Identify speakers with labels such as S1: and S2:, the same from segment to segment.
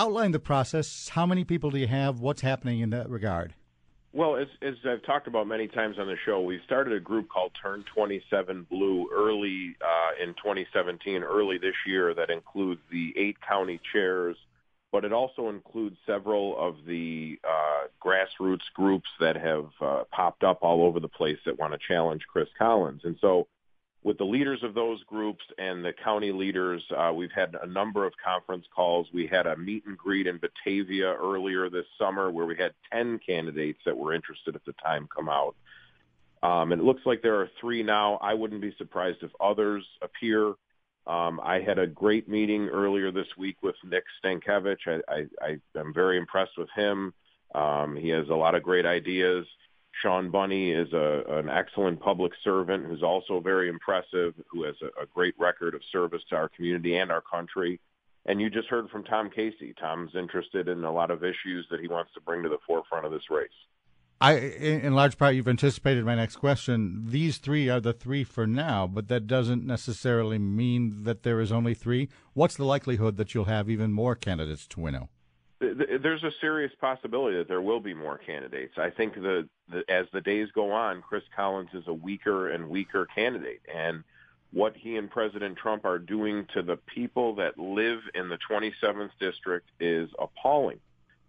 S1: Outline the process. How many people do you have? What's happening in that regard?
S2: Well, as, as I've talked about many times on the show, we started a group called Turn 27 Blue early uh, in 2017, early this year, that includes the eight county chairs, but it also includes several of the uh, grassroots groups that have uh, popped up all over the place that want to challenge Chris Collins. And so with the leaders of those groups and the county leaders, uh, we've had a number of conference calls. We had a meet and greet in Batavia earlier this summer where we had 10 candidates that were interested at the time come out. Um, and it looks like there are three now. I wouldn't be surprised if others appear. Um, I had a great meeting earlier this week with Nick Stankevich. I, I, I am very impressed with him. Um, he has a lot of great ideas. Sean Bunny is a, an excellent public servant who's also very impressive, who has a, a great record of service to our community and our country. And you just heard from Tom Casey. Tom's interested in a lot of issues that he wants to bring to the forefront of this race.
S1: I, in large part, you've anticipated my next question. These three are the three for now, but that doesn't necessarily mean that there is only three. What's the likelihood that you'll have even more candidates to winnow?
S2: There's a serious possibility that there will be more candidates. I think that as the days go on, Chris Collins is a weaker and weaker candidate, and what he and President Trump are doing to the people that live in the 27th district is appalling.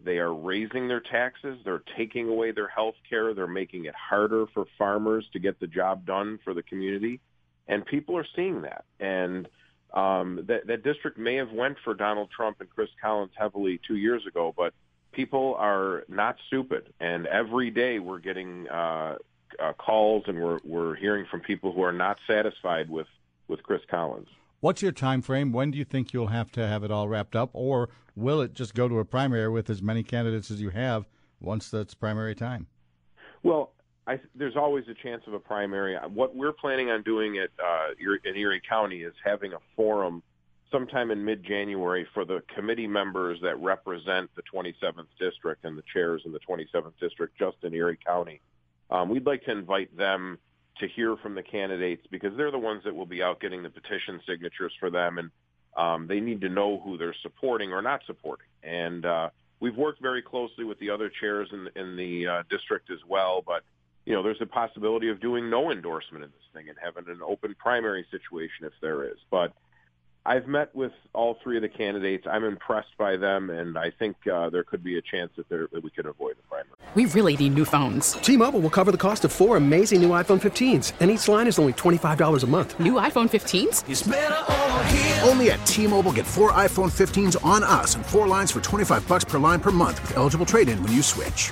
S2: They are raising their taxes. They're taking away their health care. They're making it harder for farmers to get the job done for the community. And people are seeing that. And um, that, that district may have went for Donald Trump and Chris Collins heavily two years ago, but people are not stupid, and every day we're getting uh, uh, calls and we're we're hearing from people who are not satisfied with with Chris Collins.
S1: What's your time frame? When do you think you'll have to have it all wrapped up, or will it just go to a primary with as many candidates as you have once that's primary time?
S2: Well, I, there's always a chance of a primary. What we're planning on doing at uh, in Erie County is having a forum sometime in mid-January for the committee members that represent the 27th district and the chairs in the 27th district just in Erie County. Um, we'd like to invite them to hear from the candidates because they're the ones that will be out getting the petition signatures for them, and um, they need to know who they're supporting or not supporting. And uh, we've worked very closely with the other chairs in, in the uh, district as well, but you know, there's a possibility of doing no endorsement in this thing and having an open primary situation if there is. But I've met with all three of the candidates. I'm impressed by them, and I think uh, there could be a chance that, there, that we could avoid the primary.
S3: We really need new phones.
S4: T-Mobile will cover the cost of four amazing new iPhone 15s, and each line is only $25 a month.
S3: New iPhone 15s?
S5: Only at T-Mobile get four iPhone 15s on us and four lines for 25 bucks per line per month with eligible trade-in when you switch.